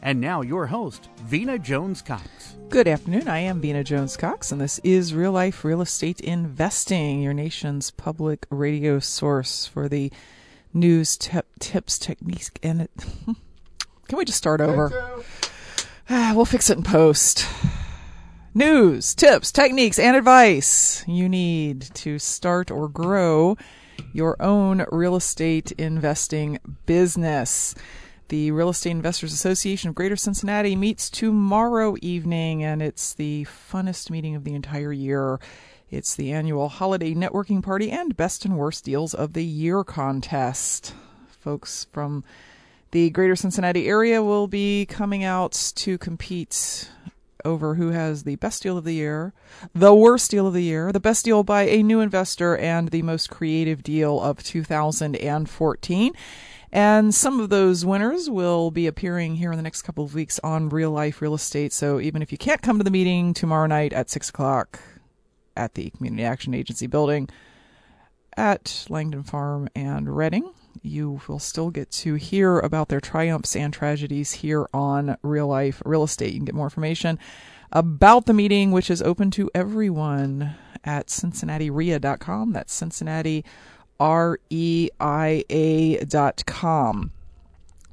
And now, your host, Vena Jones Cox. Good afternoon. I am Vena Jones Cox, and this is Real Life Real Estate Investing, your nation's public radio source for the news, tips, techniques, and it. Can we just start over? Ah, we'll fix it in post. News, tips, techniques, and advice you need to start or grow your own real estate investing business. The Real Estate Investors Association of Greater Cincinnati meets tomorrow evening, and it's the funnest meeting of the entire year. It's the annual holiday networking party and best and worst deals of the year contest. Folks from the Greater Cincinnati area will be coming out to compete over who has the best deal of the year, the worst deal of the year, the best deal by a new investor, and the most creative deal of 2014. And some of those winners will be appearing here in the next couple of weeks on Real Life Real Estate. So even if you can't come to the meeting tomorrow night at 6 o'clock at the Community Action Agency building at Langdon Farm and Reading, you will still get to hear about their triumphs and tragedies here on Real Life Real Estate. You can get more information about the meeting, which is open to everyone at CincinnatiREIA.com. That's Cincinnati R-E-I-A dot com.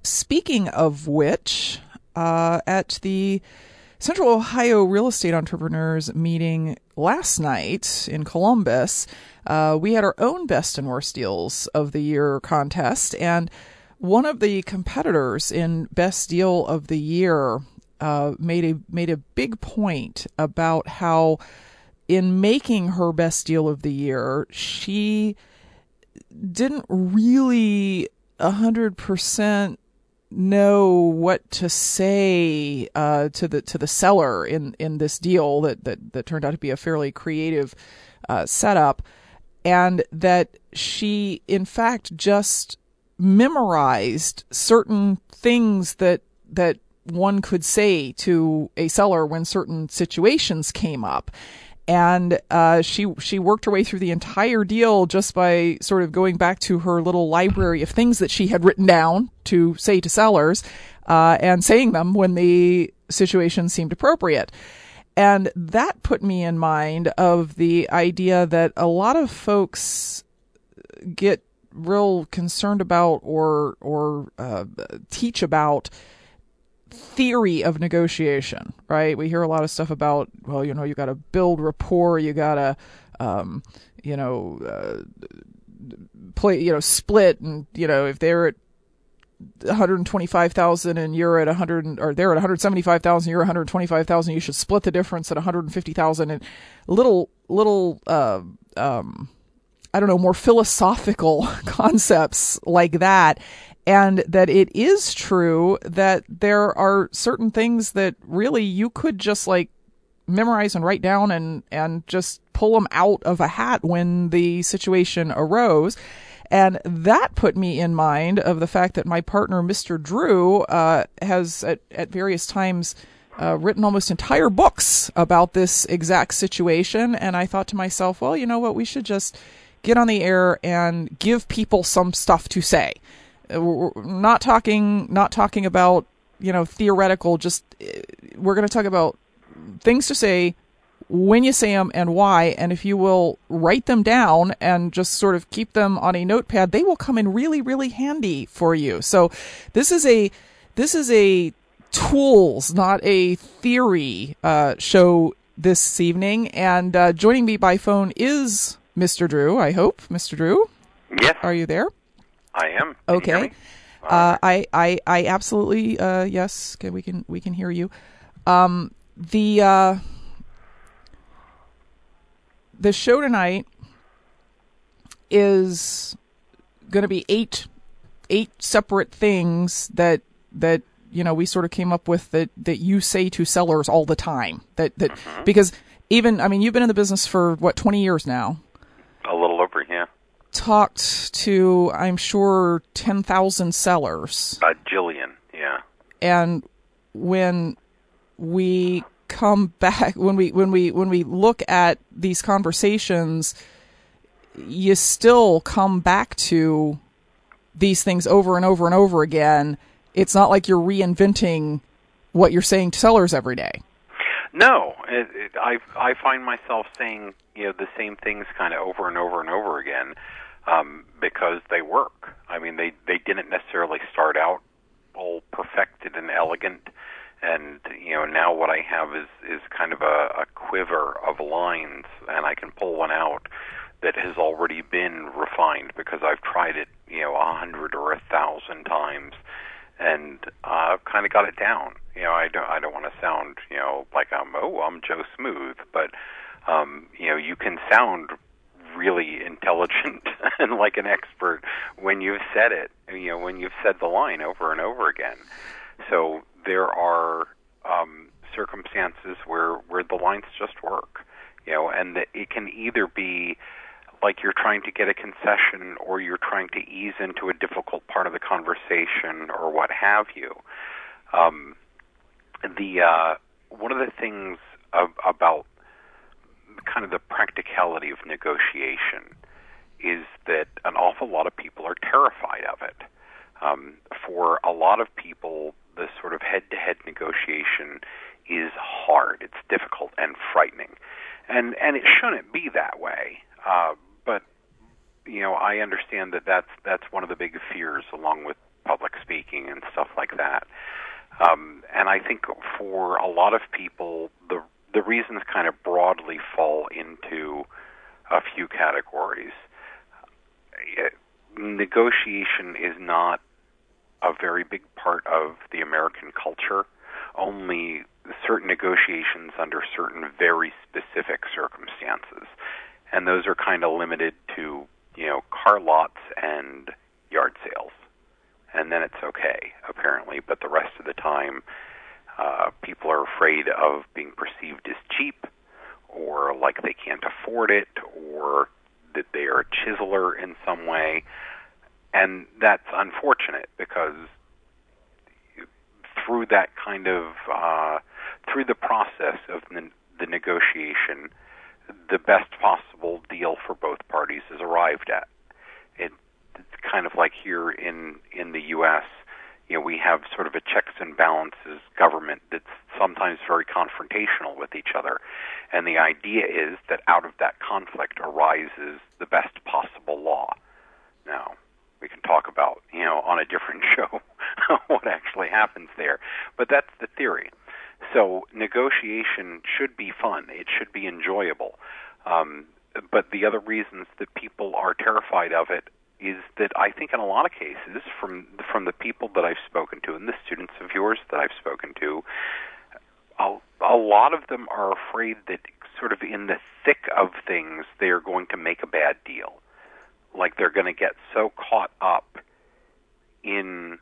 Speaking of which, uh, at the Central Ohio Real Estate Entrepreneurs meeting last night in Columbus, uh, we had our own best and worst deals of the year contest, and one of the competitors in best deal of the year uh, made a made a big point about how in making her best deal of the year, she didn't really a hundred percent know what to say uh, to the to the seller in in this deal that that that turned out to be a fairly creative uh, setup, and that she in fact just memorized certain things that that one could say to a seller when certain situations came up and uh, she she worked her way through the entire deal just by sort of going back to her little library of things that she had written down to say to sellers, uh, and saying them when the situation seemed appropriate. And that put me in mind of the idea that a lot of folks get real concerned about or or uh, teach about theory of negotiation, right? We hear a lot of stuff about, well, you know, you got to build rapport, you got to, um, you know, uh, play, you know, split, and you know, if they're at 125,000 and you're at 100 or they're at 175,000 you're 125,000 you should split the difference at 150,000 and little little uh, um, I don't know more philosophical concepts like that. And that it is true that there are certain things that really you could just like memorize and write down and and just pull them out of a hat when the situation arose. And that put me in mind of the fact that my partner mr drew uh, has at, at various times uh, written almost entire books about this exact situation. And i thought to myself well you know what? We should just get on the air and give people some stuff to say we're not talking not talking about you know theoretical just we're going to talk about things to say when you say them and why and if you will write them down and just sort of keep them on a notepad they will come in really really handy for you so this is a this is a tools not a theory uh, show this evening. And uh, joining me by phone is Mr. Drew, I hope. Mr. Drew? Yes. Are you there? I am. Can okay. Uh, I, I, I absolutely, uh, yes, okay, we can, we can hear you. Um, the, uh, the show tonight is going to be eight, eight separate things that, that you know we sort of came up with that that you say to sellers all the time that that mm-hmm. because even I mean you've been in the business for what 20 years now a little over yeah. Talked to I'm sure 10,000 sellers. A jillion yeah. And when we come back when we when we when we look at these conversations you still come back to these things over and over and over again. It's not like you're reinventing what you're saying to sellers every day. No, it, it, I I find myself saying you know the same things kind of over and over and over again um, because they work. I mean, they they didn't necessarily start out all perfected and elegant, and you know now what I have is is kind of a, a quiver of lines, and I can pull one out that has already been refined because I've tried it you know a hundred or a thousand times and uh, kind of got it down. You know, I don't I don't want to sound you know like I'm oh I'm Joe Smooth, but um, you know you can sound really intelligent and like an expert when you've said it. You know, when you've said the line over and over again. So there are um, circumstances where where the lines just work. You know, and it can either be like you're trying to get a concession or you're trying to ease into a difficult part of the conversation or what have you. Um, the uh, one of the things about kind of the practicality of negotiation is that an awful lot of people are terrified of it. Um, for a lot of people, the sort of head-to-head negotiation is hard. It's difficult and frightening, and and it shouldn't be that way. Uh, but you know, I understand that that's that's one of the big fears, along with public speaking and stuff like that. Um, and I think for a lot of people, the the reasons kind of broadly fall into a few categories. Eh, negotiation is not a very big part of the American culture. Only certain negotiations under certain very specific circumstances and those are kind of limited to you know car lots and yard sales, and then it's okay apparently. But the rest of the time, uh, people are afraid of being perceived as cheap, or like they can't afford it, or that they are a chiseler in some way, and that's unfortunate because through that kind of uh, through the process of the, the negotiation the best possible deal for both parties is arrived at. It, it's kind of like here in in the U.S. You know, we have sort of a checks and balances government that's sometimes very confrontational with each other, and the idea is that out of that conflict arises the best possible law. Now, we can talk about you know on a different show what actually happens there, but that's the theory. So negotiation should be fun. It should be enjoyable. Um, but the other reasons that people are terrified of it is that I think in a lot of cases, from from the people that I've spoken to and the students of yours that I've spoken to, a, a lot of them are afraid that sort of in the thick of things they are going to make a bad deal, like they're going to get so caught up in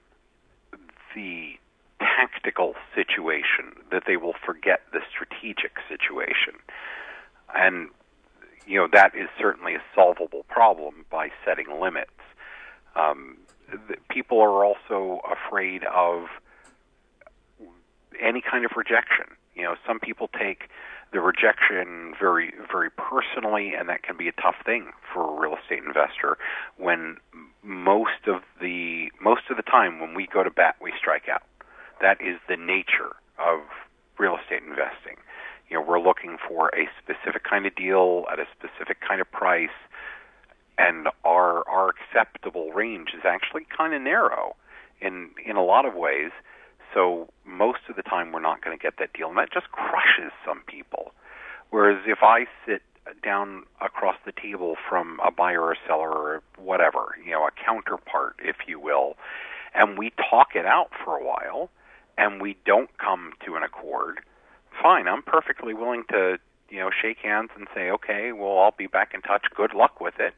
the tactical situation that they will forget the strategic situation. And, you know, that is certainly a solvable problem by setting limits. Um, people are also afraid of any kind of rejection. You know, some people take the rejection very, very personally, and that can be a tough thing for a real estate investor. When most of the most of the time, when we go to bat, we strike out that is the nature of real estate investing. You know, we're looking for a specific kind of deal at a specific kind of price, and our our acceptable range is actually kind of narrow in in a lot of ways. So most of the time, we're not going to get that deal, and that just crushes some people. Whereas if I sit down across the table from a buyer or seller or whatever, you know, a counterpart, if you will, and we talk it out for a while and we don't come to an accord, fine, I'm perfectly willing to, you know, shake hands and say, okay, well, I'll be back in touch. Good luck with it.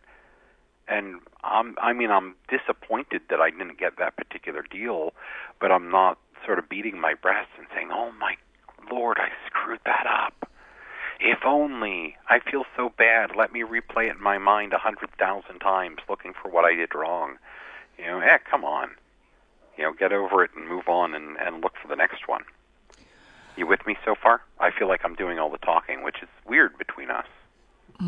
And I'm, I mean, I'm disappointed that I didn't get that particular deal, but I'm not sort of beating my breast and saying, oh my lord, I screwed that up. If only. I feel so bad. Let me replay it in my mind a hundred thousand times looking for what I did wrong. You know, eh, come on. You know, get over it and move on and, and look for the next one. You with me so far? I feel like I'm doing all the talking, which is weird between us.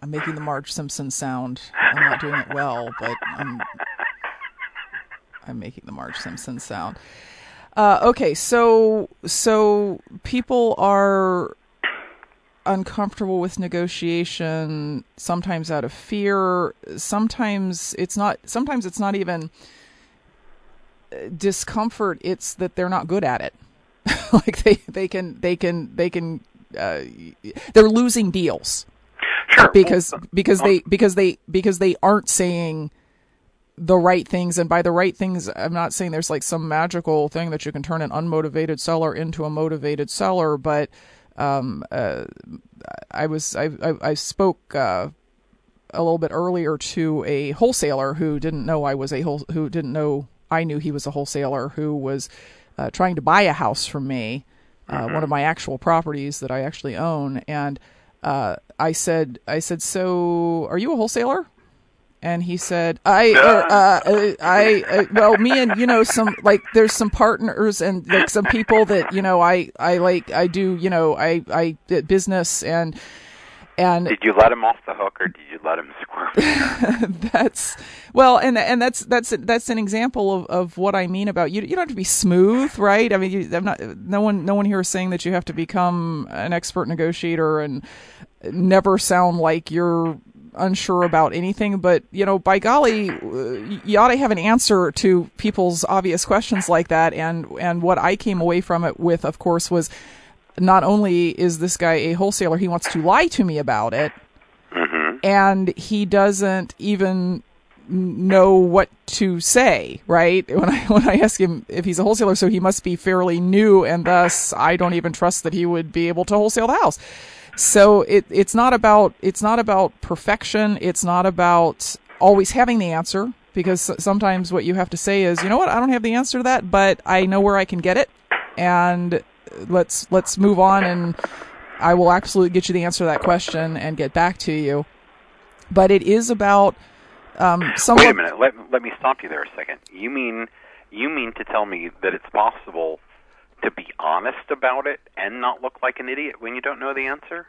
I'm making the Marge Simpson sound. I'm not doing it well, but I'm I'm making the Marge Simpson sound. Uh, okay, so so people are uncomfortable with negotiation sometimes out of fear sometimes it's not sometimes it's not even discomfort it's that they're not good at it. Like they they can they can they can uh, they're losing deals. Sure. because because they because they because they aren't saying the right things. And by the right things i'm not saying there's like some magical thing that you can turn an unmotivated seller into a motivated seller but um uh, i was i i, I spoke uh a little bit earlier to a wholesaler who didn't know I was a whole, who didn't know I knew he was a wholesaler who was uh, trying to buy a house from me, uh, one of my actual properties that I actually own, and uh, I said I said so are you a wholesaler? And he said, "I, uh, uh, I, uh, well, me and you know some like there's some partners and like some people that you know I, I like I do you know I, I business and and Did you let him off the hook, or did you let him squirm? that's well and and that's that's that's an example of, of what I mean about you you don't have to be smooth right? I mean you, I'm not no one no one here is saying that you have to become an expert negotiator and never sound like you're unsure about anything. But you know by golly you ought to have an answer to people's obvious questions like that. And and what I came away from it with of course was not only is this guy a wholesaler he wants to lie to me about it mm-hmm. and he doesn't even know what to say, right? When I when I ask him if he's a wholesaler, so he must be fairly new, and thus I don't even trust that he would be able to wholesale the house. So it it's not about it's not about perfection. It's not about always having the answer because sometimes what you have to say is, you know what, I don't have the answer to that, but I know where I can get it, and let's let's move on and I will absolutely get you the answer to that question and get back to you. But it is about um, someone. Wait a minute. Let let me stop you there a second. You mean you mean to tell me that it's possible to be honest about it and not look like an idiot when you don't know the answer?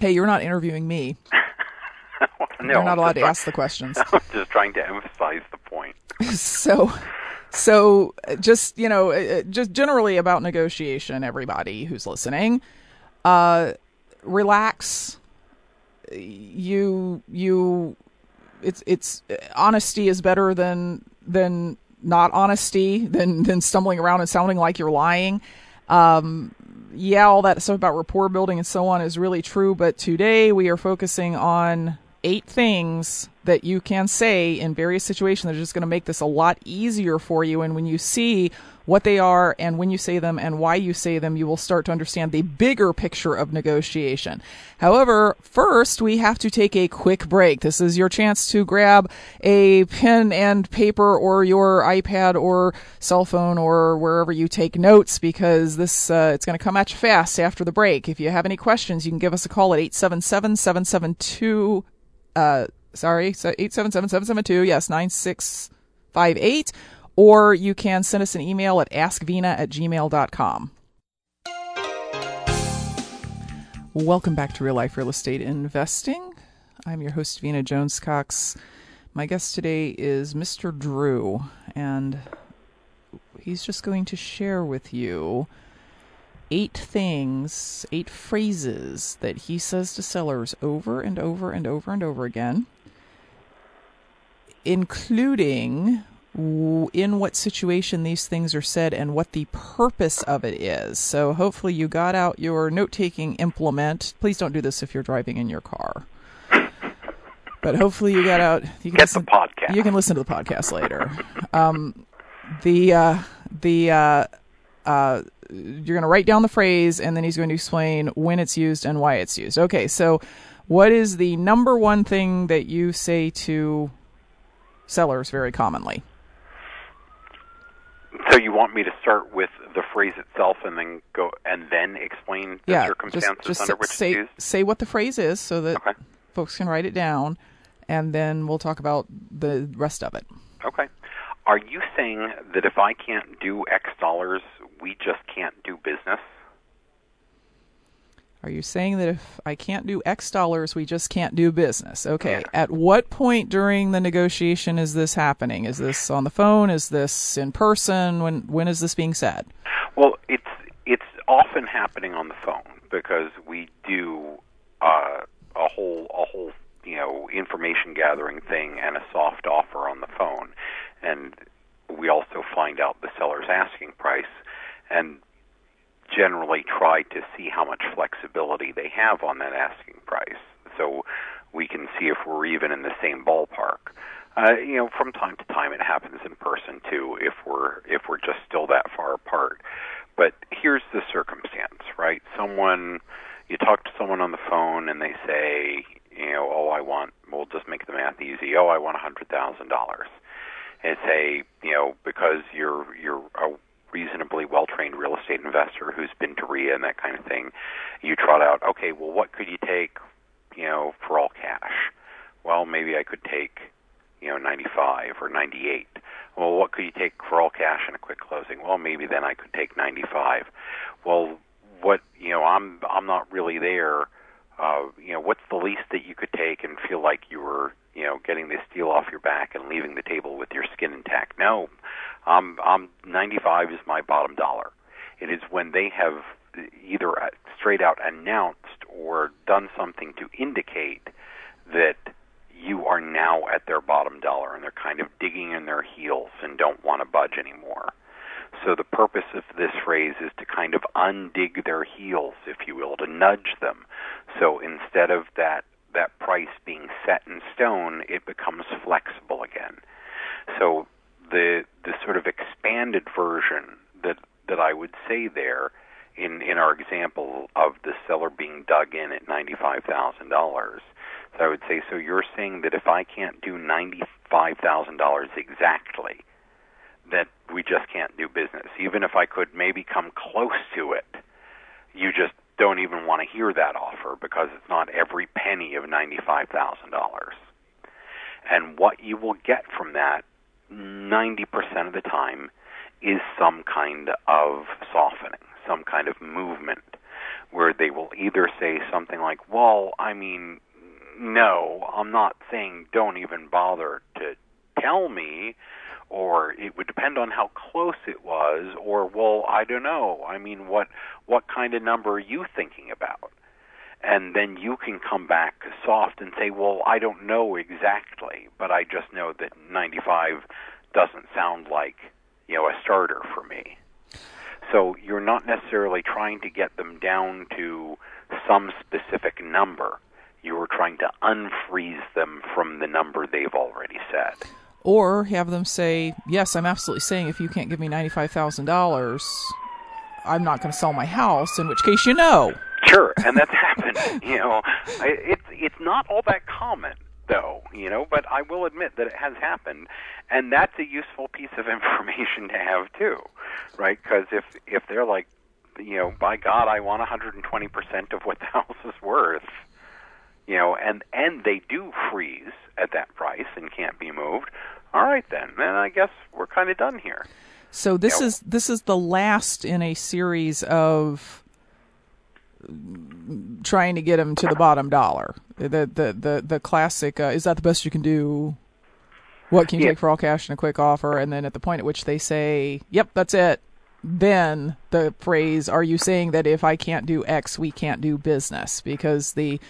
Hey, you're not interviewing me. no, you're not allowed to ask the questions. I'm just trying to emphasize the point. so so uh, just you know uh, just generally about negotiation everybody who's listening uh relax. You you it's it's honesty is better than than not honesty than than stumbling around and sounding like you're lying. Um yeah all that stuff about rapport building and so on is really true but today we are focusing on eight things that you can say in various situations that are just going to make this a lot easier for you and when you see what they are and when you say them and why you say them, you will start to understand the bigger picture of negotiation. However, first we have to take a quick break. This is your chance to grab a pen and paper or your iPad or cell phone or wherever you take notes because this uh, it's going to come at you fast after the break. If you have any questions, you can give us a call at 877-772 uh sorry, so 877-772 yes, 9658 or you can send us an email at askvena at gmail.com. Welcome back to Real Life Real Estate Investing. I'm your host, Vena Jones Cox. My guest today is Mr. Drew, and he's just going to share with you eight things, eight phrases that he says to sellers over and over and over and over again, including in what situation these things are said and what the purpose of it is. So hopefully you got out your note-taking implement. Please don't do this if you're driving in your car. But hopefully you got out. You can Get the listen, podcast. You can listen to the podcast later. Um, the uh, the uh, uh, you're going to write down the phrase, and then he's going to explain when it's used and why it's used. Okay, so what is the number one thing that you say to sellers very commonly? So you want me to start with the phrase itself and then go and then explain the yeah, circumstances just, just under which say it's used? say what the phrase is so that Okay. folks can write it down, and then we'll talk about the rest of it. Okay. Are you saying that if I can't do X dollars, we just can't do business? Are you saying that if I can't do X dollars, we just can't do business? Okay. Yeah. At what point during the negotiation is this happening? Is this on the phone? Is this in person? When when is this being said? Well, it's it's often happening on the phone because we do uh, a whole a whole you know information gathering thing and a soft offer on the phone, and we also find out the seller's asking price and generally try to see how much flexibility they have on that asking price so we can see if we're even in the same ballpark. Uh, you know, from time to time it happens in person too if we're if we're just still that far apart. But here's the circumstance, right? Someone you talk to someone on the phone and they say, you know, oh, I want. We'll just make the math easy. Oh, I want a hundred thousand dollars. And say, you know, because you're you're a reasonably well trained real estate investor who's been to RIA and that kind of thing, you trot out, okay, well, what could you take, you know, for all cash? Well, maybe I could take, you know, 95 or 98. Well, what could you take for all cash and a quick closing? Well, maybe then I could take 95. Well, what, you know, I'm I'm not really there. Uh, you know, what's the least that you could take and feel like you were, you know, getting the steel off your back and leaving the table with your skin intact? No, I'm I'm 95 is my bottom dollar. It is when they have either uh, straight out announced or done something to indicate that you are now at their bottom dollar and they're kind of digging in their heels and don't want to budge anymore. So the purpose of this phrase is to kind of undig their heels, if you will, to nudge them. So instead of that that price being set in stone, it becomes flexible again. So the the sort of expanded version that that I would say there in in our example of the seller being dug in at ninety five thousand dollars. So I would say so you're saying that if I can't do ninety five thousand dollars exactly, that we just can't do business. Even if I could maybe come close to it, you just don't even want to hear that offer because it's not every penny of ninety five thousand dollars. And what you will get from that 90% of the time is some kind of softening, some kind of movement, where they will either say something like, Well, I mean, no, I'm not saying don't even bother to tell me, or it would depend on how close it was, or, Well, I don't know. I mean, what, what kind of number are you thinking about? and then you can come back soft and say, "Well, I don't know exactly, but I just know that 95 doesn't sound like, you know, a starter for me." So you're not necessarily trying to get them down to some specific number. You are trying to unfreeze them from the number they've already said. Or have them say, "Yes, I'm absolutely saying if you can't give me ninety-five thousand dollars, I'm not going to sell my house." In which case, you know. Sure, and that's happened. You know, I, it's it's not all that common though. You know, but I will admit that it has happened, and that's a useful piece of information to have too, right? Because if if they're like, you know, by God, I want 120 percent of what the house is worth, you know, and and they do freeze at that price and can't be moved. All right, then, then I guess we're kind of done here. So this Yeah. is this is the last in a series of trying to get them to the bottom dollar. The the the the classic uh, is that the best you can do? What can you Yeah. take for all cash and a quick offer? And then at the point at which they say, "Yep, that's it," then the phrase, "Are you saying that if I can't do X, we can't do business?" Because the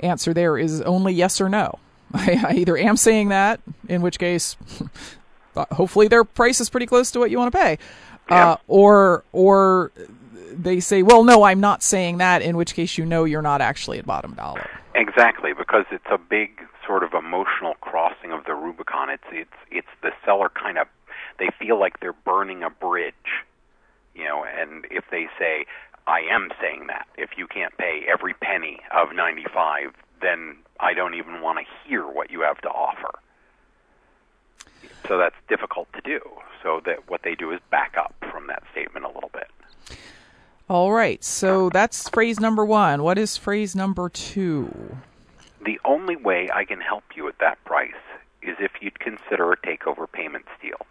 answer there is only yes or no. I, I either am saying that, in which case uh, hopefully their price is pretty close to what you want to pay. Yeah. Uh, or or they say, well, no, I'm not saying that. In which case, you know, you're not actually at bottom dollar. Exactly, because it's a big sort of emotional crossing of the Rubicon. It's it's it's the seller kind of they feel like they're burning a bridge, you know. And if they say, "I am saying that," if you can't pay every penny of ninety five, then I don't even want to hear what you have to offer. So that's difficult to do. So that what they do is back up from that statement a little bit. All right. So that's phrase number one. What is phrase number two? The only way I can help you at that price is if you'd consider a takeover payment deal.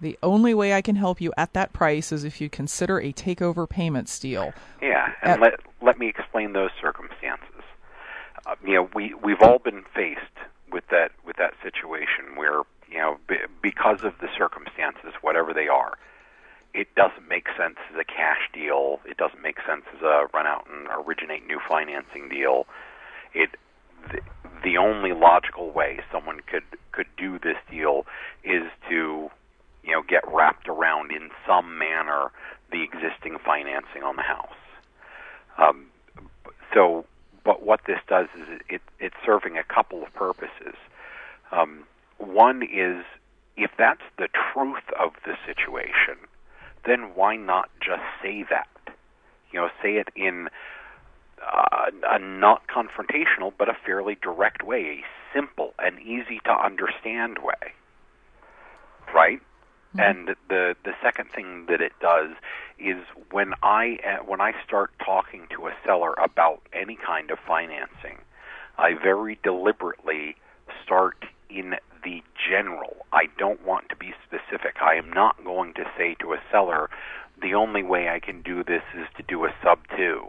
The only way I can help you at that price is if you consider a takeover payment deal. Yeah, and Uh, let let me explain those circumstances. Uh, you know, we we've all been faced with that with that situation where you know b- because of the circumstances, whatever they are, it doesn't make sense as a cash deal. It doesn't make sense as a run out and originate new financing deal. It the, the only logical way someone could could do this deal is to you know get wrapped around in some manner the existing financing on the house. Um, so, but what this does is it, it, it's serving a couple of purposes. Um, one is if that's the truth of the situation, then why not just say that? You know, say it in uh, a not confrontational but a fairly direct way, a simple and easy to understand way. Right? And the the second thing that it does is when I uh, when I start talking to a seller about any kind of financing, I very deliberately start in the general. I don't want to be specific. I am not going to say to a seller, the only way I can do this is to do a sub two,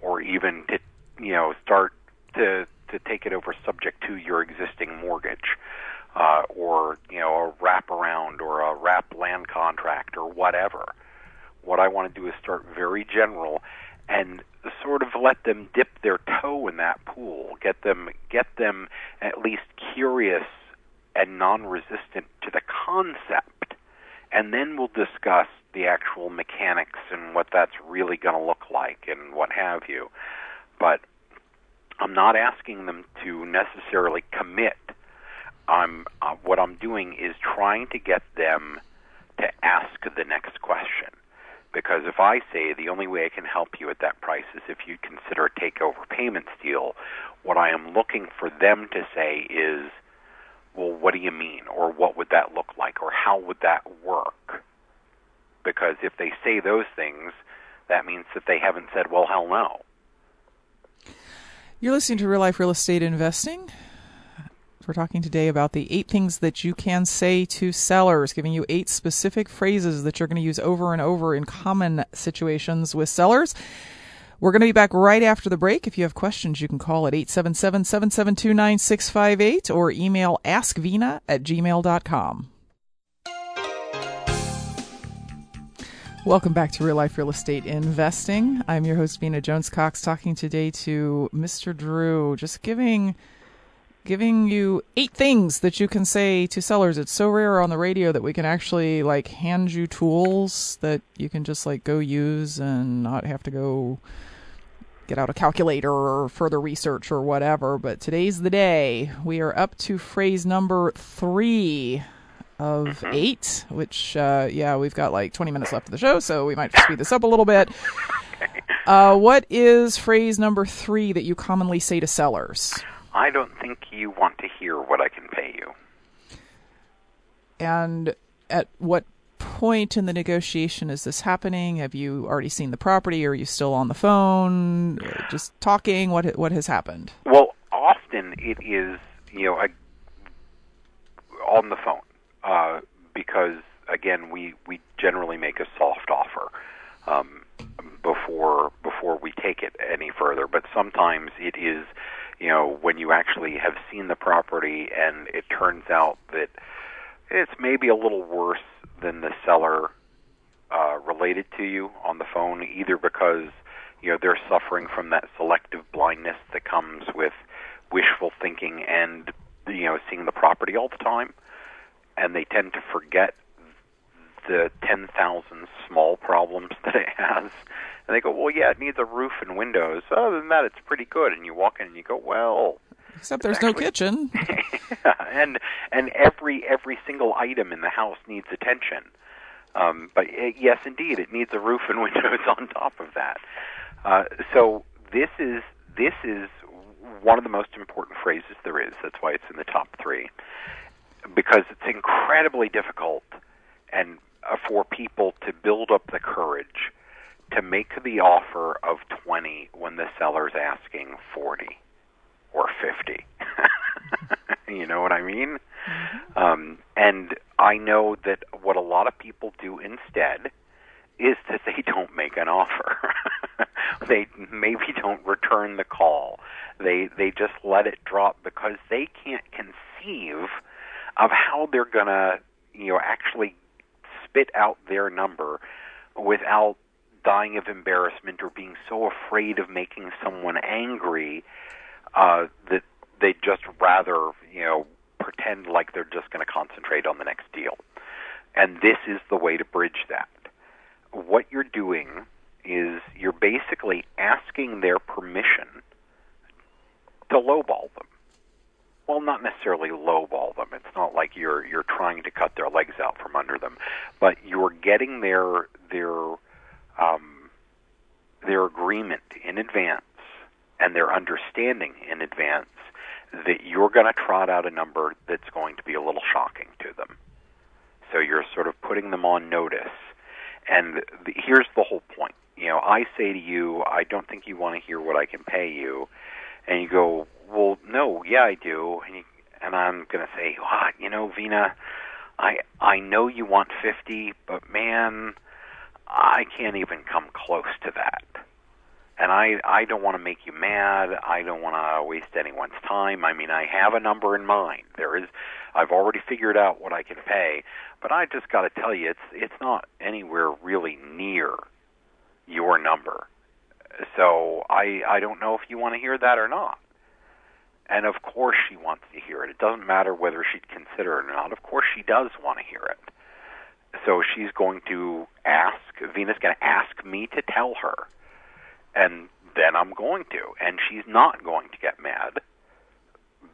or even to you know start to to take it over subject to your existing mortgage uh, or you know a wraparound or a wrap land contract or whatever. What I want to do is start very general and sort of let them dip their toe in that pool, get them get them at least curious and non-resistant to the concept, and then we'll discuss the actual mechanics and what that's really going to look like and what have you. But I'm not asking them to necessarily commit I'm uh, what I'm doing is trying to get them to ask the next question. Because if I say the only way I can help you at that price is if you consider a takeover payments deal, what I am looking for them to say is, well, what do you mean? Or what would that look like? Or how would that work? Because if they say those things, that means that they haven't said, well, hell no. You're listening to Real Life Real Estate Investing. We're talking today about the eight things that you can say to sellers, giving you eight specific phrases that you're going to use over and over in common situations with sellers. We're going to be back right after the break. If you have questions, you can call at 877 772 9658 or email askvena at gmail.com. Welcome back to Real Life Real Estate Investing. I'm your host, Vena Jones Cox, talking today to Mr. Drew, just giving giving you eight things that you can say to sellers. It's so rare on the radio that we can actually like hand you tools that you can just like go use and not have to go get out a calculator or further research or whatever. But today's the day. We are up to phrase number three of eight, which, uh, yeah, we've got like 20 minutes left of the show, so we might speed this up a little bit. Uh, what is phrase number three that you commonly say to sellers? I don't think you want to hear what I can pay you. And at what point in the negotiation is this happening? Have you already seen the property? Or are you still on the phone, just talking? What what has happened? Well, often it is, you know, a, on the phone uh, because again, we we generally make a soft offer um, before before we take it any further. But sometimes it is, you know, when you actually have seen the property and it turns out that it's maybe a little worse than the seller uh, related to you on the phone, either because you know they're suffering from that selective blindness that comes with wishful thinking and you know seeing the property all the time, and they tend to forget the 10,000 small problems that it has. And they go, well, yeah, it needs a roof and windows. Other than that, it's pretty good. And you walk in and you go, well, Except there's no kitchen. and and every every single item in the house needs attention. Um, but uh, yes, indeed, it needs a roof and windows on top of that. Uh, so this is this is one of the most important phrases there is. That's why it's in the top three, because it's incredibly difficult and for people to build up the courage to make the offer of 20 when the seller's asking 40 or 50. you know what I mean? Mm-hmm. Um, and I know that what a lot of people do instead is that they don't make an offer. they maybe don't return the call. They they just let it drop because they can't conceive of how they're going to, you know, actually spit out their number without dying of embarrassment or being so afraid of making someone angry uh, that they'd just rather, you know, pretend like they're just going to concentrate on the next deal. And this is the way to bridge that. What you're doing is you're basically asking their permission to lowball them. Well, not necessarily lowball them. It's not like you're you're trying to cut their legs out from under them, but you're getting their their um, their agreement in advance and their understanding in advance that you're going to trot out a number that's going to be a little shocking to them. So you're sort of putting them on notice. And the, here's the whole point. You know, I say to you, I don't think you want to hear what I can pay you. And you go, well, no, yeah, I do. And, you, and I'm going to say, what? You know, Vena, I I know you want 50, but man, I can't even come close to that and I I don't want to make you mad. I don't want to waste anyone's time. I mean, I have a number in mind. There is I've already figured out what I can pay, but I just got to tell you it's it's not anywhere really near your number. So I I don't know if you want to hear that or not. And of course she wants to hear it. It doesn't matter whether she'd consider it or not. Of course she does want to hear it. So she's going to ask Vena's going to ask me to tell her and then I'm going to. And she's not going to get mad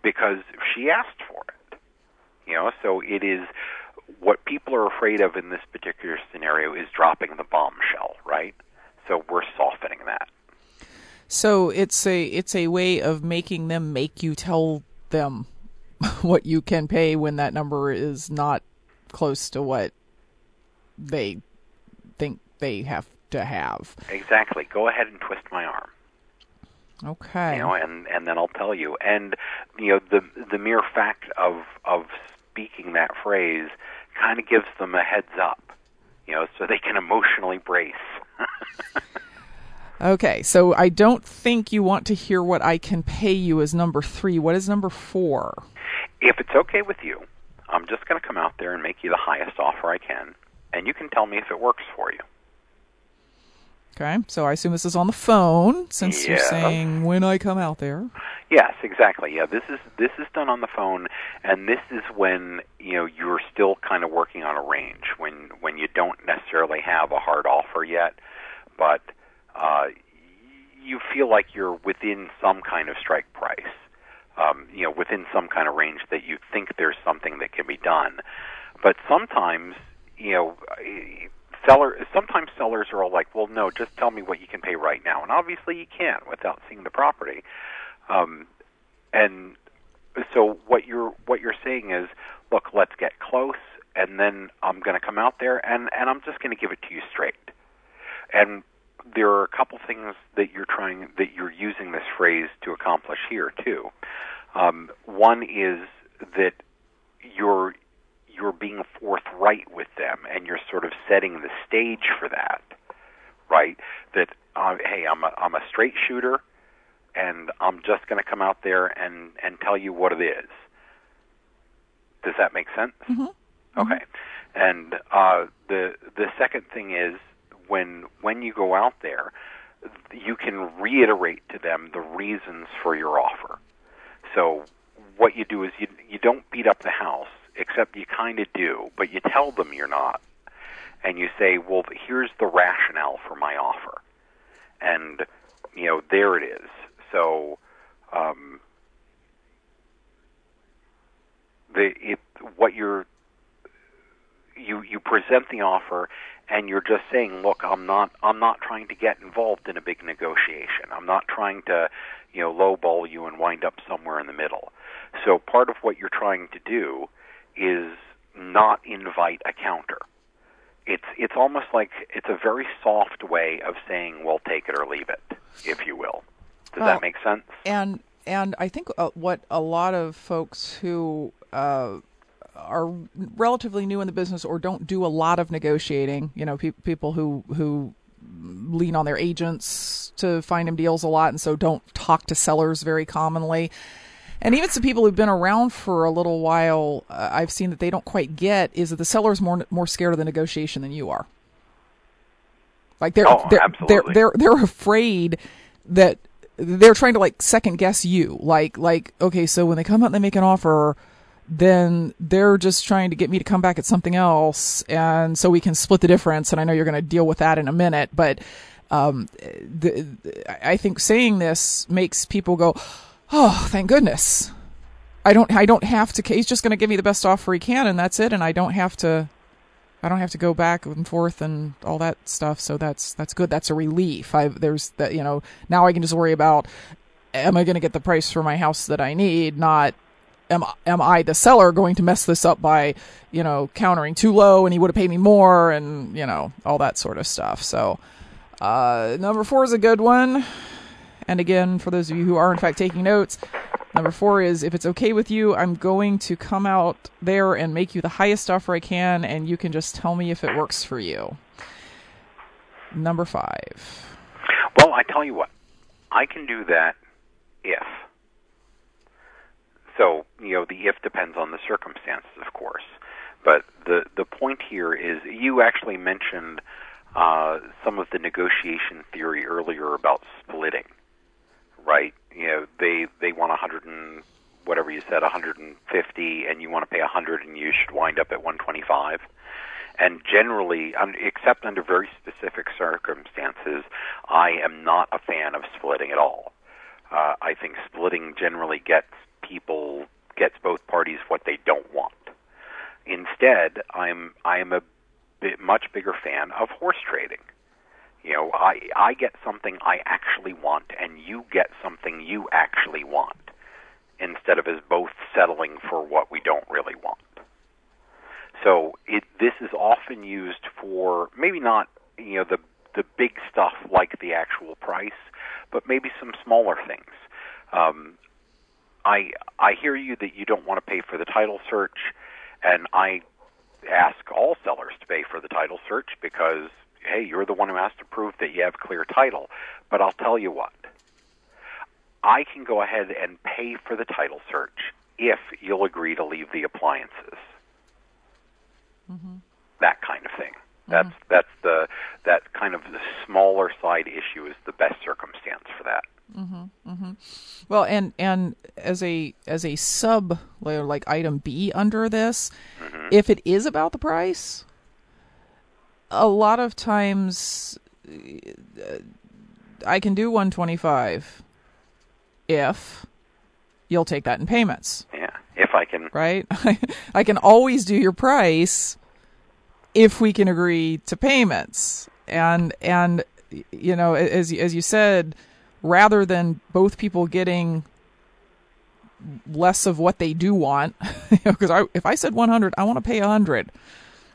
because she asked for it. You know, so it is what people are afraid of in this particular scenario is dropping the bombshell, right? So we're. So it's a it's a way of making them make you tell them what you can pay when that number is not close to what they think they have to have. Exactly. Go ahead and twist my arm. Okay. You know, and and then I'll tell you. And you know, the the mere fact of of speaking that phrase kind of gives them a heads up. You know, so they can emotionally brace. okay, so I don't think you want to hear what I can pay you as number three. What is number four? If it's okay with you, I'm just going to come out there and make you the highest offer I can, and you can tell me if it works for you. Okay, so I assume this is on the phone since yeah. you're saying when I come out there. Yes, exactly. Yeah, this is this is done on the phone, and this is when you know you're still kind of working on a range when when you don't necessarily have a hard offer yet, but uh, you feel like you're within some kind of strike price. Um, you know, within some kind of range that you think there's something that can be done. But sometimes, you know, seller sometimes sellers are all like, "Well, no, just tell me what you can pay right now," and obviously you can't without seeing the property. Um, and so what you're what you're saying is, look, let's get close, and then I'm going to come out there and and I'm just going to give it to you straight. And there are a couple things that you're trying that you're using this phrase to accomplish here too. Um, one is that you're you're being forthright with them and you're sort of setting the stage for that, right? That uh, hey, I'm a I'm a straight shooter, and I'm just going to come out there and and tell you what it is. Does that make sense? Mm-hmm. Okay. And uh, the the second thing is when when you go out there, you can reiterate to them the reasons for your offer. So what you do is you you don't beat up the house except you kind of do, but you tell them you're not. And you say, well, here's the rationale for my offer. And, you know, there it is. So, um, the it, what you're you you present the offer and you're just saying, look, I'm not I'm not trying to get involved in a big negotiation. I'm not trying to, you know, lowball you and wind up somewhere in the middle. So part of what you're trying to do is not invite a counter. It's it's almost like it's a very soft way of saying, well, take it or leave it, if you will. Does Well, that make sense? and and I think uh, what a lot of folks who uh, are relatively new in the business or don't do a lot of negotiating, you know, pe- people who who lean on their agents to find them deals a lot, and so don't talk to sellers very commonly. And even some people who've been around for a little while, uh, I've seen that they don't quite get is that the seller's more more scared of the negotiation than you are. Like they're Oh, they're, they're they're they're afraid that they're trying to like second guess you. Like like okay, so when they come out and they make an offer, then they're just trying to get me to come back at something else, and so we can split the difference. And I know you're going to deal with that in a minute, but um, the, the- I think saying this makes people go, "Oh, thank goodness." I don't. I don't have to. He's just going to give me the best offer he can, and that's it. And I don't have to. I don't have to go back and forth and all that stuff. So that's that's good. That's a relief. I there's that you know now I can just worry about am I going to get the price for my house that I need, not am am I the seller going to mess this up by you know countering too low and he would have paid me more and you know all that sort of stuff. So uh, number four is a good one. And again, for those of you who are in fact taking notes, number four is if it's okay with you, I'm going to come out there and make you the highest offer I can, and you can just tell me if it works for you. Number five. Well, I tell you what, I can do that if. So, you know, the if depends on the circumstances, of course. But the the point here is you actually mentioned uh, some of the negotiation theory earlier about splitting, right? You know, they they want a hundred and whatever you said, 150, and you want to pay 100, and you should wind up at 125. And generally, except under very specific circumstances, I am not a fan of splitting at all. Uh, I think splitting generally gets people gets both parties what they don't want. Instead, I'm I am a bit much bigger fan of horse trading. You know, I I get something I actually want, and you get something you actually want, instead of us both settling for what we don't really want. So it this is often used for maybe not you know the the big stuff like the actual price, but maybe some smaller things. Um, I I hear you that you don't want to pay for the title search, and I ask all sellers to pay for the title search because hey, you're the one who has to prove that you have clear title. But I'll tell you what, I can go ahead and pay for the title search if you'll agree to leave the appliances. Mm-hmm. That kind of thing. Mm-hmm. That's that's the that kind of the smaller side issue is the best circumstance for that. Mm-hmm, mm-hmm. Well, and and as a as a sub layer, like item B under this, mm-hmm. if it is about the price, a lot of times uh, I can do 125 if you'll take that in payments, Yeah, if I can. right? I can always do your price if we can agree to payments. And and you know, as as you said, rather than both people getting less of what they do want, because I, if I said 100, I want to pay 100.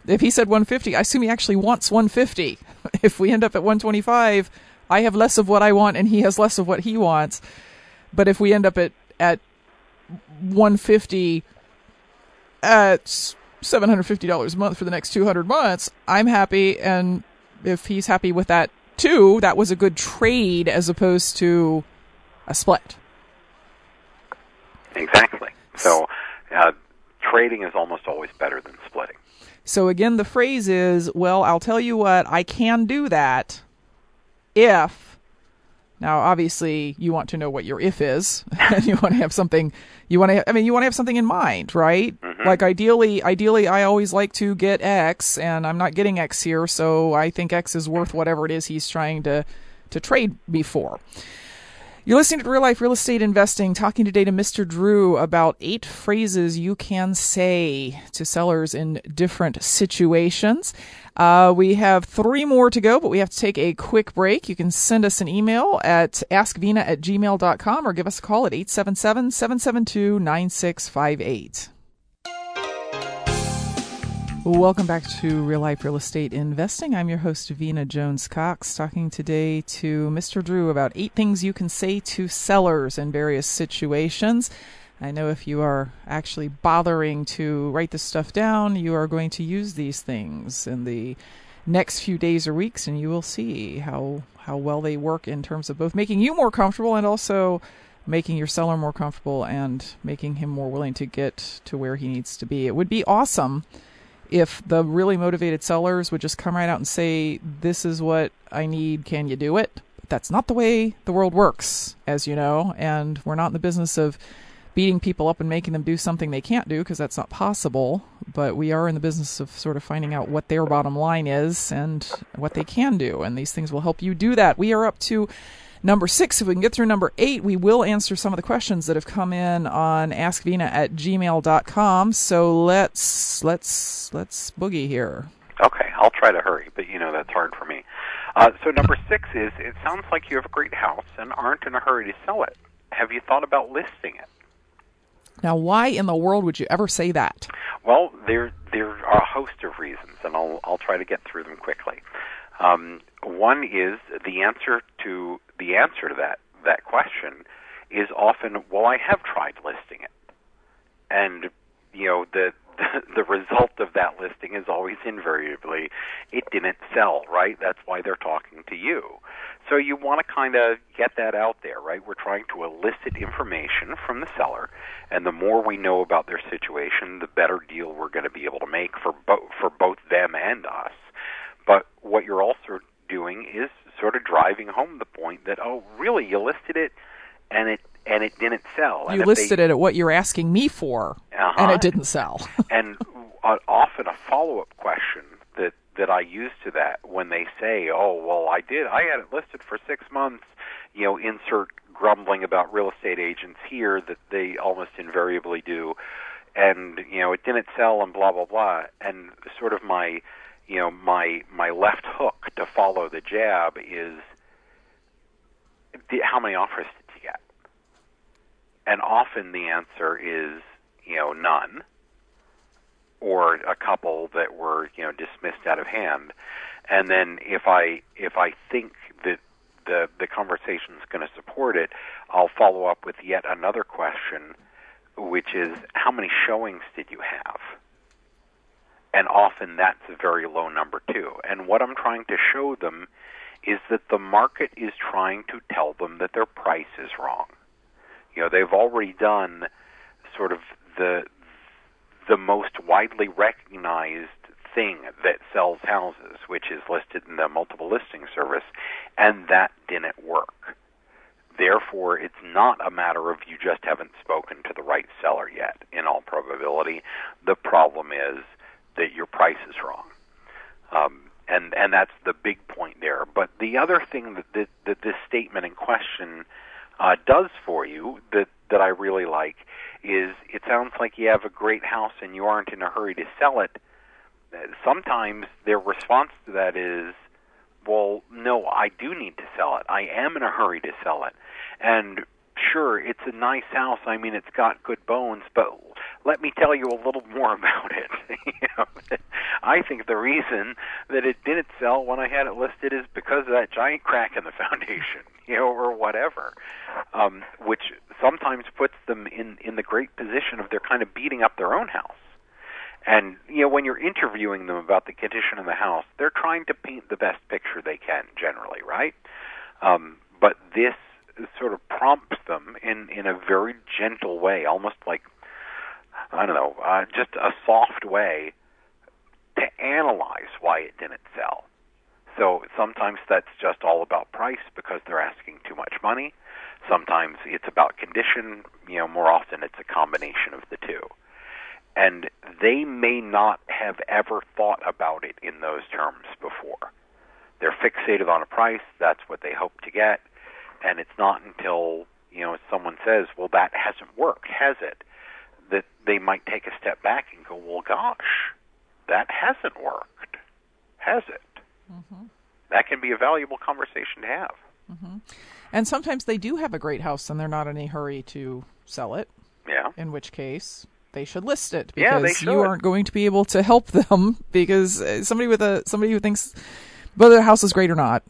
If he said 150, I assume he actually wants 150. If we end up at 125, I have less of what I want and he has less of what he wants. But if we end up at at 150 at $750 a month for the next 200 months, I'm happy and if he's happy with that too, that was a good trade as opposed to a split. Exactly. So, uh, trading is almost always better than splitting. So again, the phrase is, well, I'll tell you what, I can do that if. Now, obviously, you want to know what your if is, and you want to have something. You want to. I mean, you want to have something in mind, right? Like ideally, ideally, I always like to get X, and I'm not getting X here, so I think X is worth whatever it is he's trying to to trade me for. You're listening to Real Life Real Estate Investing, talking today to Mr. Drew about eight phrases you can say to sellers in different situations. Uh, we have three more to go, but we have to take a quick break. You can send us an email at askvena at gmail.com or give us a call at 877 772 9658. Welcome back to Real Life Real Estate Investing. I'm your host, Vena Jones Cox, talking today to Mr. Drew about eight things you can say to sellers in various situations. I know if you are actually bothering to write this stuff down, you are going to use these things in the next few days or weeks, and you will see how how well they work in terms of both making you more comfortable and also making your seller more comfortable and making him more willing to get to where he needs to be. It would be awesome if the really motivated sellers would just come right out and say, This is what I need, can you do it? But that's not the way the world works, as you know, and we're not in the business of beating people up and making them do something they can't do because that's not possible. But we are in the business of sort of finding out what their bottom line is and what they can do. And these things will help you do that. We are up to number six. If we can get through number eight, we will answer some of the questions that have come in on askvena at gmail.com. So let's let's let's boogie here. Okay, I'll try to hurry, but you know that's hard for me. Uh, so number six is it sounds like you have a great house and aren't in a hurry to sell it. Have you thought about listing it? Now, why in the world would you ever say that? Well, there there are a host of reasons, and I'll I'll try to get through them quickly. Um, one is the answer to the answer to that that question is often, well, I have tried listing it, and you know the the result of that listing is always invariably it didn't sell, right? That's why they're talking to you. So you want to kind of get that out there, right? We're trying to elicit information from the seller, and the more we know about their situation, the better deal we're going to be able to make for both for both them and us. But what you're also doing is sort of driving home the point that oh, really, you listed it, and it and it didn't sell. You listed they, it at what you're asking me for, uh-huh. and it didn't sell. and uh, often a follow up question that that I use to that when they say, "Oh, well, I did. I had it listed for six months." You know, insert grumbling about real estate agents here that they almost invariably do, and you know, it didn't sell and blah blah blah. And sort of my you know my my left hook to follow the jab is how many offers did you get? And often the answer is you know none, or a couple that were you know dismissed out of hand. And then if I if I think that the the conversation is going to support it, I'll follow up with yet another question, which is how many showings did you have? And often that's a very low number too. And what I'm trying to show them is that the market is trying to tell them that their price is wrong. You know, they've already done sort of the the most widely recognized thing that sells houses, which is listed in the multiple listing service, and that didn't work. Therefore, it's not a matter of you just haven't spoken to the right seller yet, in all probability. The problem is that your price is wrong. Um, and and that's the big point there. But the other thing that that, that this statement in question uh, does for you that that I really like is it sounds like you have a great house and you aren't in a hurry to sell it. Sometimes their response to that is, "Well, no, I do need to sell it. I am in a hurry to sell it." And sure, it's a nice house. I mean, it's got good bones, but let me tell you a little more about it. I think the reason that it didn't sell when I had it listed is because of that giant crack in the foundation, you know, or whatever, um, which sometimes puts them in in the great position of they're kind of beating up their own house. And you know, when you're interviewing them about the condition of the house, they're trying to paint the best picture they can, generally, right? Um, but this sort of prompts them in in a very gentle way, almost like I don't know, uh, just a soft way to analyze why it didn't sell. So sometimes that's just all about price because they're asking too much money. Sometimes it's about condition. You know, more often it's a combination of the two. and they may not have ever thought about it in those terms before. They're fixated on a price, that's what they hope to get, and it's not until, you know, someone says, "Well, that hasn't worked, has it?" that they might take a step back and go, "Well, gosh, that hasn't worked. Has it?" Mm-hmm. That can be a valuable conversation to have. Mm-hmm. And sometimes they do have a great house and they're not in a hurry to sell it. Yeah. In which case, they should list it because yeah, you aren't going to be able to help them because uh, somebody with a somebody who thinks whether the house is great or not,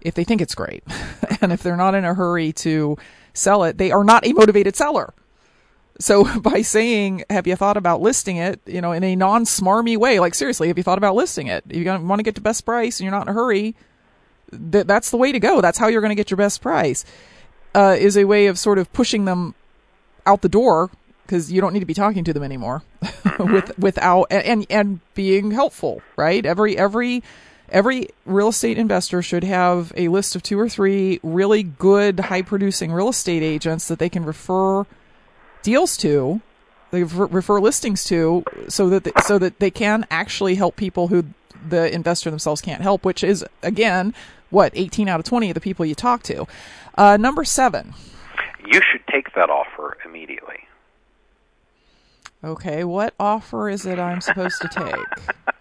if they think it's great, and if they're not in a hurry to sell it, they are not a motivated seller. So by saying, "Have you thought about listing it?" you know, in a non-smarmy way, like seriously, have you thought about listing it? If you want to get the best price and you're not in a hurry, th- that's the way to go. That's how you're going to get your best price. Uh, is a way of sort of pushing them out the door because you don't need to be talking to them anymore mm-hmm. with without and and being helpful right every every every real estate investor should have a list of two or three really good high producing real estate agents that they can refer deals to they refer listings to so that they, so that they can actually help people who the investor themselves can't help which is again what 18 out of 20 of the people you talk to uh, number 7 you should take that offer immediately. Okay, what offer is it I'm supposed to take?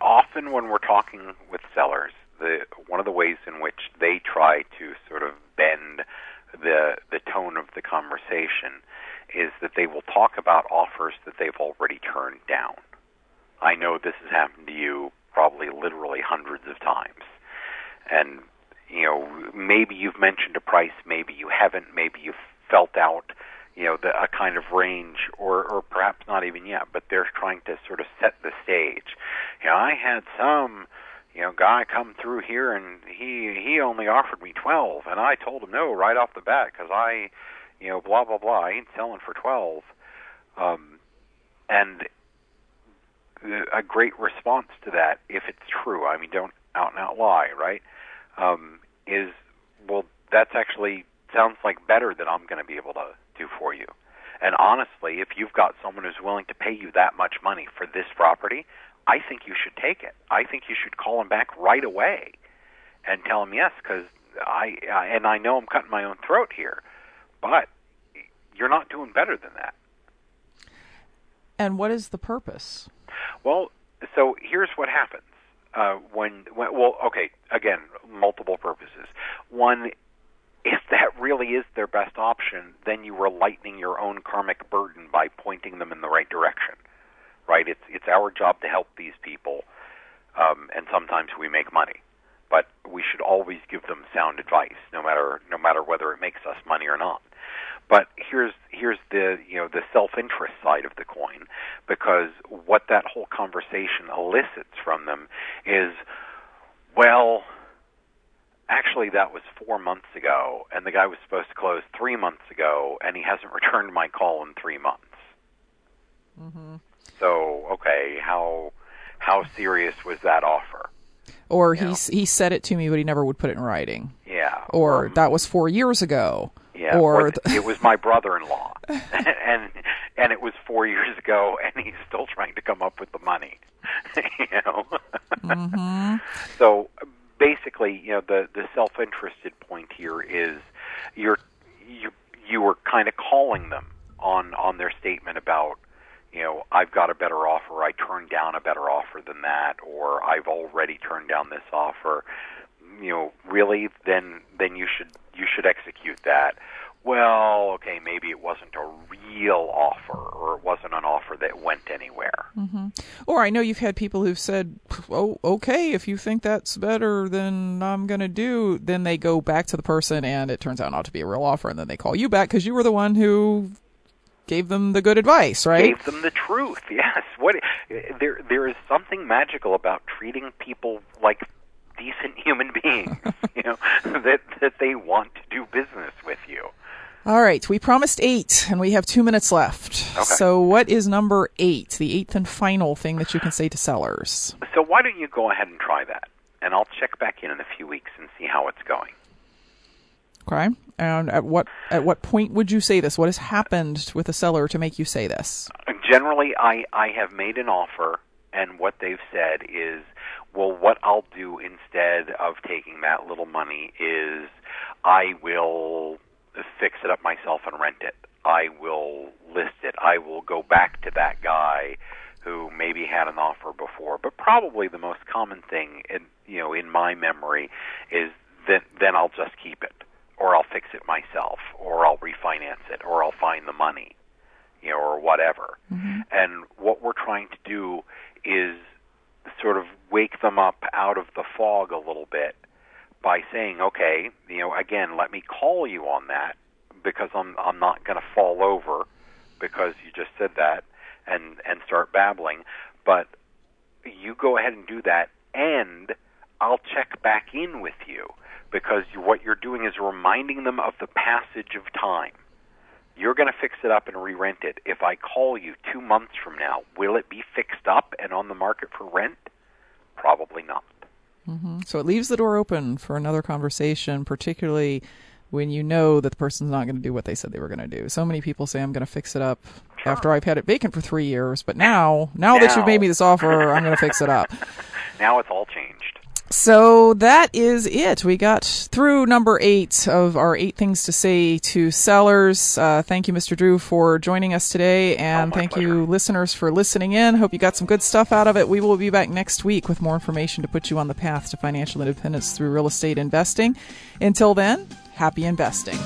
Often, when we're talking with sellers, the one of the ways in which they try to sort of bend the the tone of the conversation is that they will talk about offers that they've already turned down. I know this has happened to you probably literally hundreds of times. And you know, maybe you've mentioned a price, maybe you haven't, maybe you've felt out, you know, the, a kind of range, or, or perhaps not even yet, but they're trying to sort of set the stage. You know, I had some, you know, guy come through here and he he only offered me twelve, and I told him no right off the bat because I, you know, blah blah blah. I ain't selling for twelve, um, and a great response to that, if it's true. I mean, don't out and out lie, right? Um, is well, that's actually sounds like better than I'm going to be able to do for you. And honestly, if you've got someone who's willing to pay you that much money for this property, I think you should take it. I think you should call him back right away and tell him yes, because I, I and I know I'm cutting my own throat here, but you're not doing better than that. And what is the purpose? Well, so here's what happens uh, when, when well, okay, again, multiple purposes. One, if that really is their best option, then you are lightening your own karmic burden by pointing them in the right direction. Right? It's it's our job to help these people, um, and sometimes we make money, but we should always give them sound advice, no matter no matter whether it makes us money or not. But here's here's the you know the self interest side of the coin, because what that whole conversation elicits from them is, well, actually that was four months ago, and the guy was supposed to close three months ago, and he hasn't returned my call in three months. Mm-hmm. So okay, how how serious was that offer? Or he he said it to me, but he never would put it in writing. Yeah. Or that was four years ago. Yeah, or, or th- it was my brother-in-law, and and it was four years ago, and he's still trying to come up with the money. you know. mm-hmm. So basically, you know, the the self-interested point here is you're you you were kind of calling them on on their statement about you know I've got a better offer, I turned down a better offer than that, or I've already turned down this offer. You know, really, then then you should you should execute that. Well, okay, maybe it wasn't a real offer or it wasn't an offer that went anywhere. Mm-hmm. Or I know you've had people who've said, oh, okay, if you think that's better than I'm going to do, then they go back to the person and it turns out not to be a real offer and then they call you back because you were the one who gave them the good advice, right? Gave them the truth. Yes. What there there is something magical about treating people like decent human beings, you know, that that they want to do business with you. All right, we promised eight, and we have two minutes left. Okay. So, what is number eight, the eighth and final thing that you can say to sellers? So, why don't you go ahead and try that, and I'll check back in in a few weeks and see how it's going. Okay. And at what at what point would you say this? What has happened with the seller to make you say this? Generally, I I have made an offer, and what they've said is, well, what I'll do instead of taking that little money is I will fix it up myself and rent it. I will list it. I will go back to that guy who maybe had an offer before. But probably the most common thing, in, you know, in my memory, is then then I'll just keep it, or I'll fix it myself, or I'll refinance it, or I'll find the money, you know, or whatever. Mm-hmm. And what we're trying to do is sort of wake them up out of the fog a little bit by saying, okay, you know, again, let me call you on that because I'm I'm not going to fall over because you just said that and and start babbling, but you go ahead and do that and I'll check back in with you because what you're doing is reminding them of the passage of time. You're going to fix it up and re-rent it. If I call you 2 months from now, will it be fixed up and on the market for rent? Probably not. Mm-hmm. So it leaves the door open for another conversation, particularly when you know that the person's not going to do what they said they were going to do. So many people say, I'm going to fix it up sure. after I've had it vacant for three years, but now, now, now. that you've made me this offer, I'm going to fix it up. now it's all changed. So that is it. We got through number eight of our eight things to say to sellers. Uh, thank you, Mr. Drew, for joining us today, and oh, thank pleasure. you, listeners, for listening in. Hope you got some good stuff out of it. We will be back next week with more information to put you on the path to financial independence through real estate investing. Until then, happy investing.